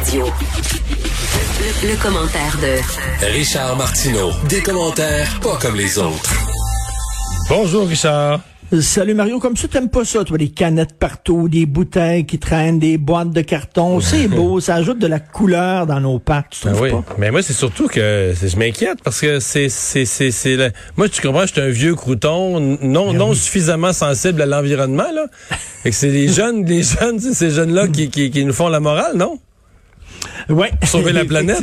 Radio. Le, le commentaire de Richard Martineau. Des commentaires pas comme les autres. Bonjour Richard. Salut Mario, comme ça t'aimes pas ça, toi, des canettes partout, des bouteilles qui traînent, des boîtes de carton, c'est beau, ça ajoute de la couleur dans nos parcs, tu trouves oui, pas? mais moi c'est surtout que je m'inquiète parce que c'est c'est c'est c'est la- moi tu comprends, je suis un vieux crouton non non suffisamment sensible à l'environnement là. Et que c'est les jeunes les jeunes, c'est ces jeunes là qui, qui qui nous font la morale, non? Ouais. Sauver la planète?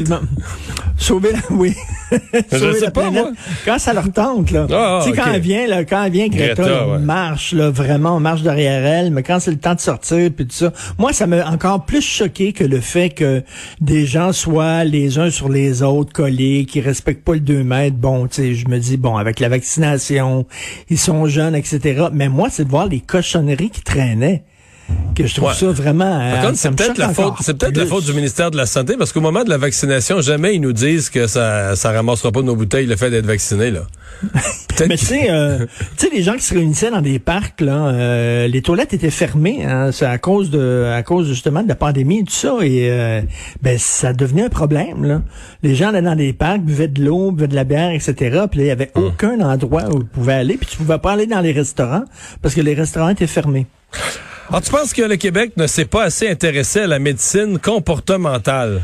Sauver la, oui. Sauver sais la pas, planète. moi. Quand ça leur tente, là. Ah, tu sais, quand elle vient, là, quand elle vient, Greta, Greta, là, on ouais. marche, là, vraiment, on marche derrière elle, mais quand c'est le temps de sortir, puis tout ça. Moi, ça m'a encore plus choqué que le fait que des gens soient les uns sur les autres collés, qui respectent pas le 2 mètres. Bon, tu sais, je me dis, bon, avec la vaccination, ils sont jeunes, etc. Mais moi, c'est de voir les cochonneries qui traînaient. Que je trouve Ouais. ça vraiment. Par euh, contre, ça c'est peut-être la faute, c'est peut-être la faute du ministère de la Santé parce qu'au moment de la vaccination, jamais ils nous disent que ça ça ramassera pas nos bouteilles le fait d'être vacciné là. Mais tu sais, euh, tu sais, les gens qui se réunissaient dans des parcs, là, euh, les toilettes étaient fermées. Hein, c'est à cause de, à cause justement de la pandémie et tout ça. Et euh, ben ça devenait un problème. Là. Les gens allaient dans des parcs, buvaient de l'eau, buvaient de la bière, etc. Puis là, il y avait aucun endroit où ils pouvaient aller. Puis tu pouvais pas aller dans les restaurants parce que les restaurants étaient fermés. Alors, tu penses que le Québec ne s'est pas assez intéressé à la médecine comportementale?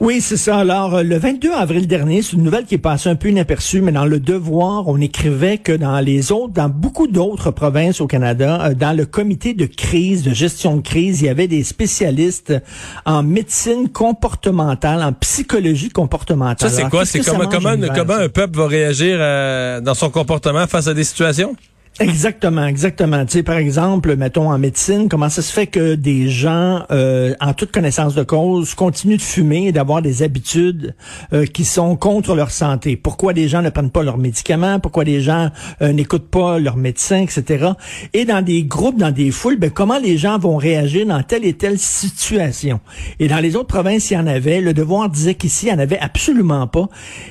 Oui, c'est ça. Alors, euh, le 22 avril dernier, c'est une nouvelle qui est passée un peu inaperçue, mais dans le Devoir, on écrivait que dans les autres, dans beaucoup d'autres provinces au Canada, euh, dans le comité de crise, de gestion de crise, il y avait des spécialistes en médecine comportementale, en psychologie comportementale. Ça, c'est quoi? C'est comment, comment, un peuple va réagir euh, dans son comportement face à des situations? Exactement, exactement. Tu sais, par exemple, mettons en médecine, comment ça se fait que des gens, euh, en toute connaissance de cause, continuent de fumer et d'avoir des habitudes euh, qui sont contre leur santé? Pourquoi des gens ne prennent pas leurs médicaments? Pourquoi des gens euh, n'écoutent pas leur médecin, etc. Et dans des groupes, dans des foules, ben, comment les gens vont réagir dans telle et telle situation? Et dans les autres provinces, il y en avait. Le Devoir disait qu'ici, il n'y en avait absolument pas.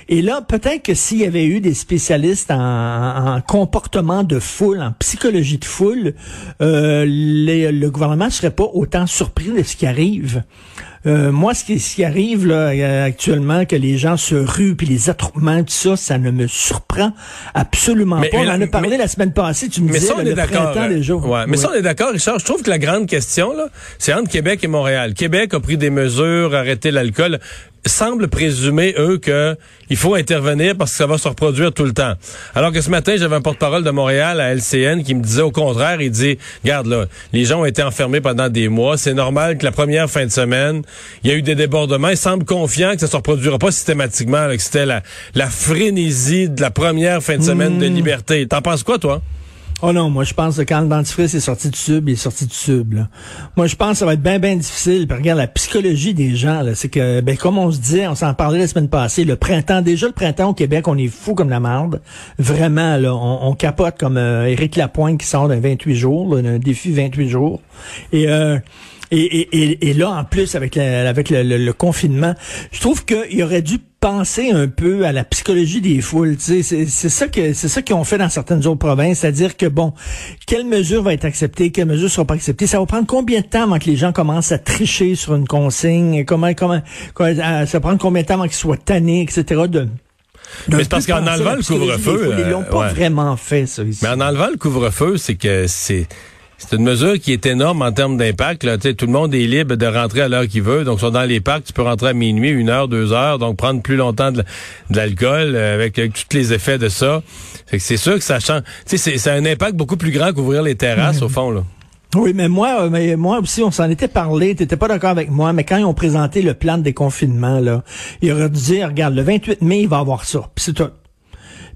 Et là, peut-être que s'il y avait eu des spécialistes en, en comportement de foule, en psychologie de foule, euh, les- le gouvernement ne serait pas autant surpris de ce qui arrive. Euh, moi, ce qui, ce qui arrive là, euh, actuellement, que les gens se ruent, puis les attroupements, tout ça, ça ne me surprend absolument Mais- pas. mais On en a parlé mais- la semaine passée, tu me Mais disais, ça, on là, est le printemps déjà. ouais, mais ça, on est d'accord, Richard. Je trouve que la grande question, là, c'est entre Québec et Montréal. Québec a pris des mesures, arrêté l'alcool. Semble présumer, eux, que il faut intervenir parce que ça va se reproduire tout le temps. Alors que ce matin, j'avais un porte-parole de Montréal à LCN qui me disait au contraire, il dit, regarde là, les gens ont été enfermés pendant des mois. C'est normal que la première fin de semaine, il y a eu des débordements. Il semble confiant que ça se reproduira pas systématiquement, là, que c'était la, la frénésie de la première fin de semaine Hmm. de liberté. T'en penses quoi, toi? Oh non, moi je pense que quand le dentifrice est sorti du tube, il est sorti du tube. Là. Moi je pense que ça va être bien bien difficile. Puis regarde la psychologie des gens, c'est que ben comme on se disait, on s'en parlait la semaine passée, le printemps déjà le printemps au Québec, on est fou comme la marde. Vraiment là, on, capote comme euh, Éric Lapointe qui sort d'un 28 jours, là, d'un défi 28 jours. Et euh, et, et, et, et là, en plus, avec, la- avec le, le- le confinement, je trouve qu'il aurait dû penser un peu à la psychologie des foules. tu sais. C'est ça que c'est ça qu'ils ont fait dans certaines autres provinces, c'est-à-dire que bon, quelle mesure va être acceptée, quelle mesure sera pas acceptée. Ça va prendre combien de temps avant que les gens commencent à tricher sur une consigne Comment comment, comment- euh, ça va prendre combien de temps avant qu'ils soient tannés, etc. De Mais c'est parce qu'en enlevant le couvre-feu. Ils l'ont euh, pas ouais. vraiment fait ça ici. Mais en enlevant le couvre-feu, c'est que c'est c'est une mesure qui est énorme en termes d'impact. Là. Tu sais, Tout le monde est libre de rentrer à l'heure qu'il veut. Donc, sont dans les parcs, tu peux rentrer à minuit, une heure, deux heures, donc prendre plus longtemps de, l'alcool euh, avec, avec tous les effets de ça. Fait que c'est sûr que ça change. Tu sais, c'est- c'est un impact beaucoup plus grand qu'ouvrir les terrasses, au fond. Là. Oui, mais moi, euh, mais moi aussi, on s'en était parlé. T'étais pas d'accord avec moi, mais quand ils ont présenté le plan de déconfinement, là, ils auraient dû dire, regarde, le 28 mai, il va avoir ça. Puis c'est tout.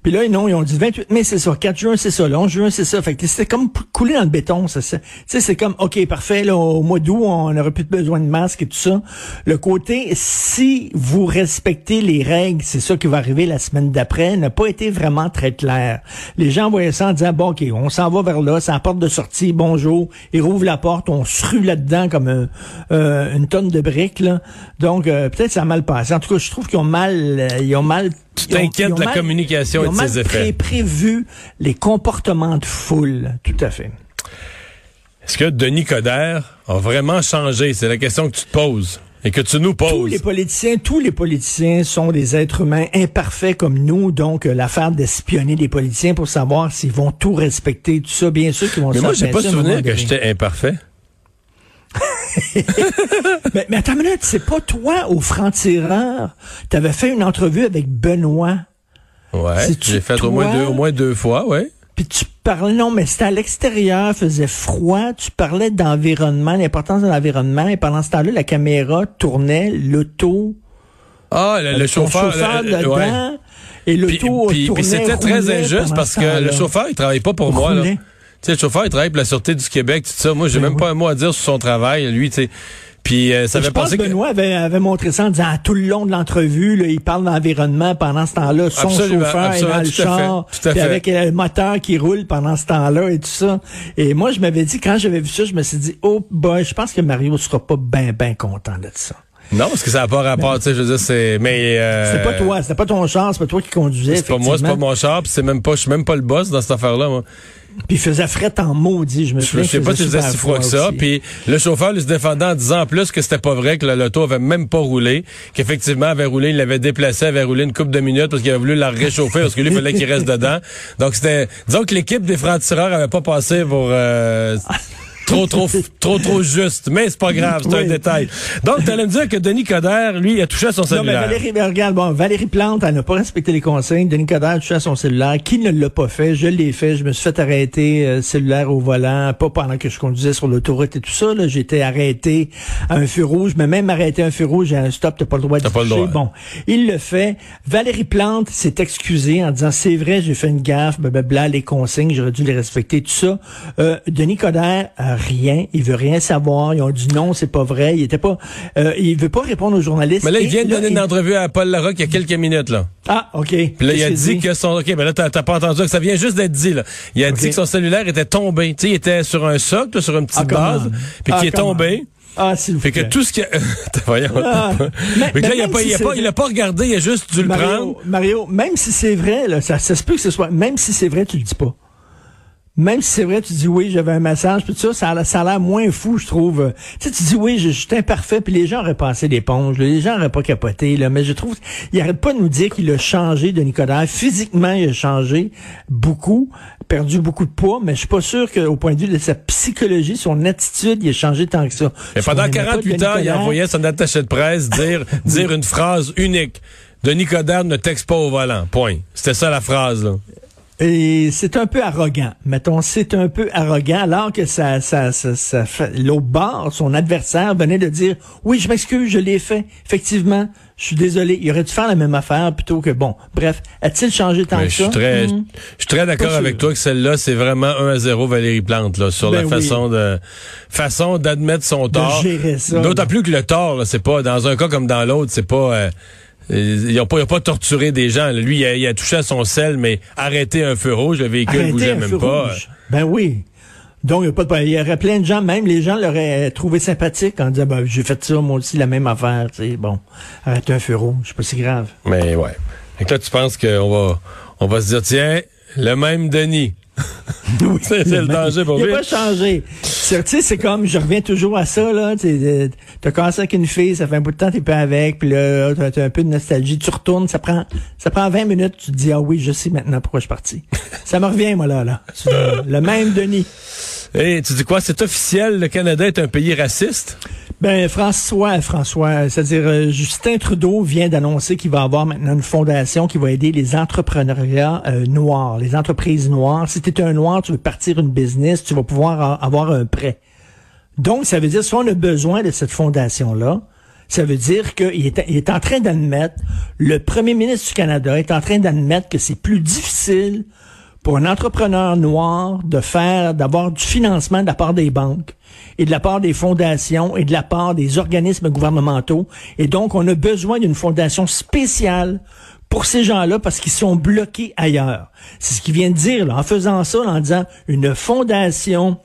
Puis là, non, ils ont dit 28 mai, c'est ça. 4 juin, c'est ça. Le 11 juin, c'est ça. Fait que c'était comme coulé dans le béton. Tu sais, c'est comme, OK, parfait, là, au mois d'août, on n'aurait plus besoin de masque et tout ça. Le côté, si vous respectez les règles, c'est ça qui va arriver la semaine d'après, n'a pas été vraiment très clair. Les gens voyaient ça en disant, bon, OK, on s'en va vers là, c'est la porte de sortie, bonjour. Ils rouvrent la porte, on se rue là-dedans comme un- euh, une tonne de briques, là. Donc, euh, peut-être ça a mal passé. En tout cas, je trouve qu'ils ont mal, euh, ils ont mal Tu t'inquiètes de la mal- communication et de ses effets. pré- prévu les comportements de foule. Tout à fait. Est-ce que Denis Coderre a vraiment changé? C'est la question que tu te poses. Et que tu nous poses. Tous les politiciens, tous les politiciens sont des êtres humains imparfaits comme nous, donc euh, l'affaire d'espionner des politiciens pour savoir s'ils vont tout respecter, tout ça, bien sûr qu'ils vont Mais moi, j'ai pas souvenir que j'étais imparfait. mais, mais attends une minute, c'est pas toi au franc-tireur. T'avais fait une entrevue avec Benoît. Ouais. J'ai fait au moins, deux, au moins deux fois, ouais. Puis tu parlais, non, mais c'était à l'extérieur, faisait froid, tu parlais d'environnement, l'importance de l'environnement, et pendant ce temps-là, la caméra tournait, l'auto, Ah, le, le chauffeur. chauffeur le- dedans, ouais. et Puis, l'auto puis- tournait, puis c'était très injuste parce ce que le chauffeur, il travaille pas pour moi. Là. Sais, le chauffeur, il travaille pour la Sûreté du Québec, tout ça. Moi, j'ai Ben même oui. pas un mot à dire sur son travail, lui, tu sais. Puis euh, ça pense penser que. Benoît avait, avait montré ça en disant tout le long de l'entrevue, il parle d'environnement pendant ce temps-là. Son Absolument, chauffeur absolument, est dans le fait, char, puis avec le moteur qui roule pendant ce temps-là et tout ça. Et moi, je m'avais dit, quand j'avais vu ça, je me suis dit, oh boy, je pense que Mario sera pas bien, bien content de ça. Non, parce que ça n'a pas rapport, tu sais, je veux dire, c'est... Mais... Euh, C'était pas toi, c'était pas ton char, c'est pas toi qui conduisais. C'est pas moi, c'est pas mon char, puis c'est même pas... Je suis même pas le boss dans cette affaire-là, moi. Puis il faisait fret en maudit, je me souviens. je sais pas si faisait si froid que ça. Puis le chauffeur lui se défendait en disant en plus que c'était pas vrai, que le loto avait même pas roulé, qu'effectivement avait roulé, il l'avait déplacé, avait roulé une couple de minutes parce qu'il avait voulu la réchauffer parce que lui il fallait qu'il reste dedans. Donc c'était, disons que l'équipe des francs-tireurs avait pas passé pour euh, trop trop trop trop juste, mais c'est pas grave, c'est un détail. Donc tu allais me dire que Denis Coderre, lui, a touché à son Non, mais cellulaire. Valérie, regarde, bon, Valérie Plante, elle n'a pas respecté les consignes. Denis Coderre a touché à son cellulaire. Qui ne l'a pas fait? Je l'ai fait. Je me suis fait arrêter euh, cellulaire au volant, pas pendant que je conduisais sur l'autoroute et tout ça. là. J'étais arrêté à un feu rouge, mais même arrêté à un feu rouge, à un stop, t'as pas le droit de T'as pas le toucher. droit. Bon, il le fait. Valérie Plante s'est excusée en disant, c'est vrai, j'ai fait une gaffe, blablabla, les consignes, j'aurais dû les respecter, tout ça. Euh, Denis Coderre, rien. Il veut rien savoir. Ils ont dit non, c'est pas vrai. Il était pas, euh, il veut pas répondre aux journalistes. Mais là, il vient de donner il- une entrevue à Paul Larocque il y a quelques minutes, là. ah, OK. Puis là, il a dit que son. OK, mais là, t'as pas entendu que ça vient juste d'être dit, là. Il a dit que son cellulaire était tombé. Tu sais, il était sur un socle, sur une petite Ah, base, puis Ah, qu'il est tombé. Ah, s'il vous Fait que plaît. tout ce que. Voyons. Ah, mais- mais que là, il a même pas, si il a c'est pas, il a pas regardé, il a juste dû le prendre. Mario, Mario, même si c'est vrai, là, ça, ça se peut que ce soit, même si c'est vrai, tu le dis pas. Même si c'est vrai, tu dis oui, j'avais un massage, puis tout ça, ça a, ça a l'air moins fou, je trouve. Tu sais, tu dis oui, je, je suis imparfait, puis les gens auraient passé l'éponge, les gens auraient pas capoté, là, mais je trouve, il arrête pas de nous dire qu'il a changé, de Nicolas. Physiquement, il a changé beaucoup, perdu beaucoup de poids, mais je suis pas sûr qu'au point de vue de sa psychologie, son attitude, il a changé tant que ça. Et pendant aimait pas 48 Denis heures, il envoyait son attaché de presse dire, dire une phrase unique. Denis Coderre ne texte pas au volant. Point. C'était ça la phrase, là. Et c'est un peu arrogant. Mettons, c'est un peu arrogant, alors que ça, ça, ça, ça fait- l'autre bord, son adversaire venait de dire, oui, je m'excuse, je l'ai fait. Effectivement, je suis désolé. Il aurait dû faire la même affaire plutôt que, bon, bref, a-t-il changé tant Mais que je suis ça? très, Hmm. je suis très d'accord avec toi que celle-là, c'est vraiment 1 à 0 Valérie Plante, là, sur Ben la oui. façon de, façon d'admettre son tort. gérer ça, D'autant plus que le tort, là, c'est pas, dans un cas comme dans l'autre, c'est pas, euh, ils n'ont pas, pas torturé des gens. Lui, il a, il a touché à son sel, mais arrêté un feu rouge, le véhicule Arrêtez bougeait même pas. rouge. Ben oui. Donc, il y a pas de, il y aurait plein de gens, même les gens l'auraient trouvé sympathique en disant, ben, j'ai fait ça, moi aussi, la même affaire, sais, bon, arrêtez un feu rouge, c'est pas si grave. Mais ouais. Et là, tu penses qu'on va, on va se dire, tiens, le même Denis. Oui, C'est- le danger pour Il lui. a pas changé. C'est- Tu sais, c'est comme, je reviens toujours à ça, là. euh, T'as commencé avec une fille, ça fait un bout de temps, t'es pas avec, puis là, t'as un peu de nostalgie, tu retournes, ça prend, ça prend 20 minutes, tu te dis, ah oui, je sais maintenant pourquoi je suis parti. ça me revient, moi, là, là. Le même Denis. Et tu dis quoi? C'est officiel, le Canada est un pays raciste? Ben François, François, c'est-à-dire euh, Justin Trudeau vient d'annoncer qu'il va avoir maintenant une fondation qui va aider les entrepreneuriats euh, noirs, les entreprises noires. Si tu es un noir, tu veux partir une business, tu vas pouvoir avoir un prêt. Donc ça veut dire si on a besoin de cette fondation là, ça veut dire qu'il est, il est en train d'admettre, le premier ministre du Canada est en train d'admettre que c'est plus difficile pour un entrepreneur noir de faire, d'avoir du financement de la part des banques et de la part des fondations et de la part des organismes gouvernementaux. Et donc, on a besoin d'une fondation spéciale pour ces gens-là parce qu'ils sont bloqués ailleurs. C'est ce qu'il vient de dire là, en faisant ça, en disant une fondation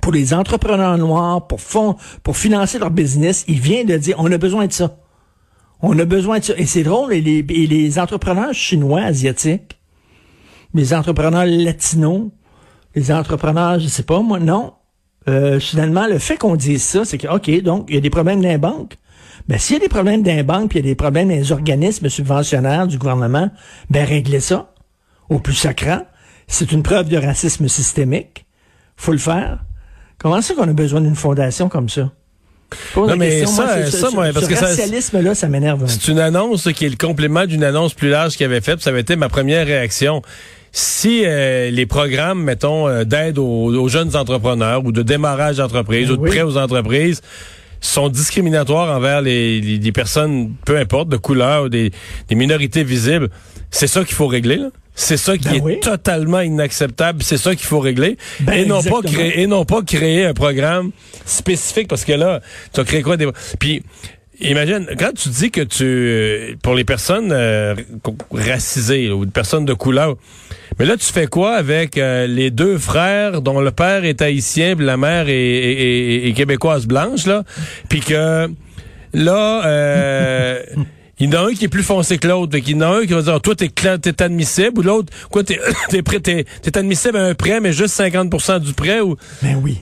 pour les entrepreneurs noirs, pour, fond, pour financer leur business. Il vient de dire, on a besoin de ça. On a besoin de ça. Et c'est drôle, et les, et les entrepreneurs chinois, asiatiques, les entrepreneurs latinos, les entrepreneurs, je sais pas, moi, non. Euh, finalement, le fait qu'on dise ça, c'est que, OK, donc, il y a des problèmes dans les banques. Ben, s'il y a des problèmes dans les banques, puis il y a des problèmes dans les organismes subventionnaires du gouvernement, ben, réglez ça. Au plus sacrant. C'est une preuve de racisme systémique. Faut le faire. Comment ça qu'on a besoin d'une fondation comme ça? Non, mais question. ça, Moi, ce- ça, ce- moi, parce ce que ça- racialisme-là, ça m'énerve. un C'est une annonce qui est le complément d'une annonce plus large qu'il avait faite. puis Ça avait été ma première réaction. Si euh, les programmes, mettons, euh, d'aide aux, aux jeunes entrepreneurs ou de démarrage d'entreprise Ben ou de oui. prêt aux entreprises sont discriminatoires envers les, les- les personnes, peu importe, de couleur ou des, des minorités visibles, c'est ça qu'il faut régler. là. C'est ça qui Ben est oui. totalement inacceptable. C'est ça qu'il faut régler. Ben, et, non pas créer, et non pas créer un programme spécifique parce que là, tu as créé quoi des... Puis, imagine, quand tu dis que tu... Pour les personnes euh, racisées là, ou des personnes de couleur, mais là, tu fais quoi avec euh, les deux frères dont le père est haïtien puis la mère est, est- est- est québécoise blanche, là? Puis que là... Euh, Il y en a un qui est plus foncé que l'autre. Qu'il y en a un qui va dire, toi, t'es, t'es admissible, ou l'autre, quoi, t'es, t'es, prêt- t'es, t'es admissible à un prêt, mais juste 50% du prêt, ou Ben oui.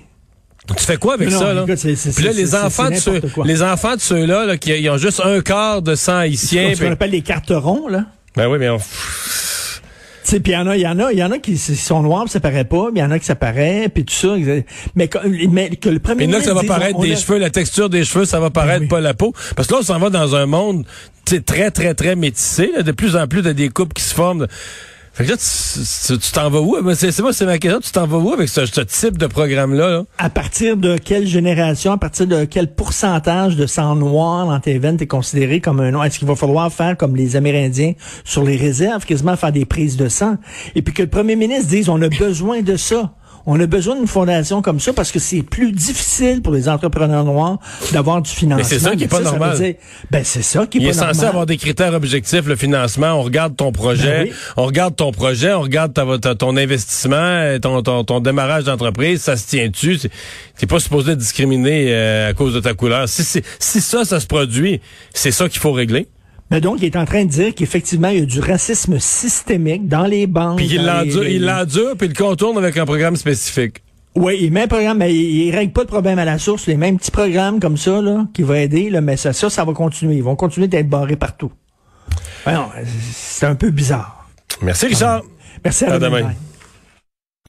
Tu fais quoi avec Non, ça, non, là? écoute, c'est- c'est- Puis là, c'est- les c'est- enfants de c'est ceux, les enfants de ceux-là, là, qui ils ont juste un quart de sang haïtien. Ce qu'on appelle les carterons, là. ben oui, mais on, Tu sais, puis il y en a, il y en a, il y en a qui sont noirs, ça paraît pas, puis il y en a qui ça paraît, puis tout ça. Mais, que- mais que le premier mais là, que ça va paraître des a- cheveux, la texture des cheveux, ça va paraître oui. pas la peau. Parce que là, on s'en va dans un monde, tu sais, très, très, très métissé, là. De plus en plus, de des couples qui se forment. Fait que là, tu t'en vas où? C'est, moi, c'est ma question. Tu t'en vas où avec ce, type de programme-là, là? À partir de quelle génération, à partir de quel pourcentage de sang noir dans tes veines considéré comme un noir? Est-ce qu'il va falloir faire comme les Amérindiens sur les réserves, quasiment faire des prises de sang? Et puis que le premier ministre dise, on a besoin de ça. On a besoin d'une fondation comme ça parce que c'est plus difficile pour les entrepreneurs noirs d'avoir du financement. c'est ça qui est pas normal. dire- ben, c'est ça qui est Il est censé avoir des critères objectifs, le financement. On regarde ton projet, Ben oui. on regarde ton projet, on regarde ta- ta- ton investissement, ton, ton, ton démarrage d'entreprise, ça se tient-tu? T'es pas supposé discriminer euh, à cause de ta couleur. Si, si ça, ça se produit, c'est ça qu'il faut régler. Ben donc, il est en train de dire qu'effectivement, il y a du racisme systémique dans les banques. Puis il les- l'endure, il l'endure, puis il le contourne avec un programme spécifique. Oui, il met un programme, mais il, il règle pas de problème à la source. Les mêmes petits programmes comme ça, là, qui va aider, là, mais ça, ça, ça va continuer. Ils vont continuer d'être barrés partout. Ben non, c'est un peu bizarre. Merci, Richard. Merci à, À demain.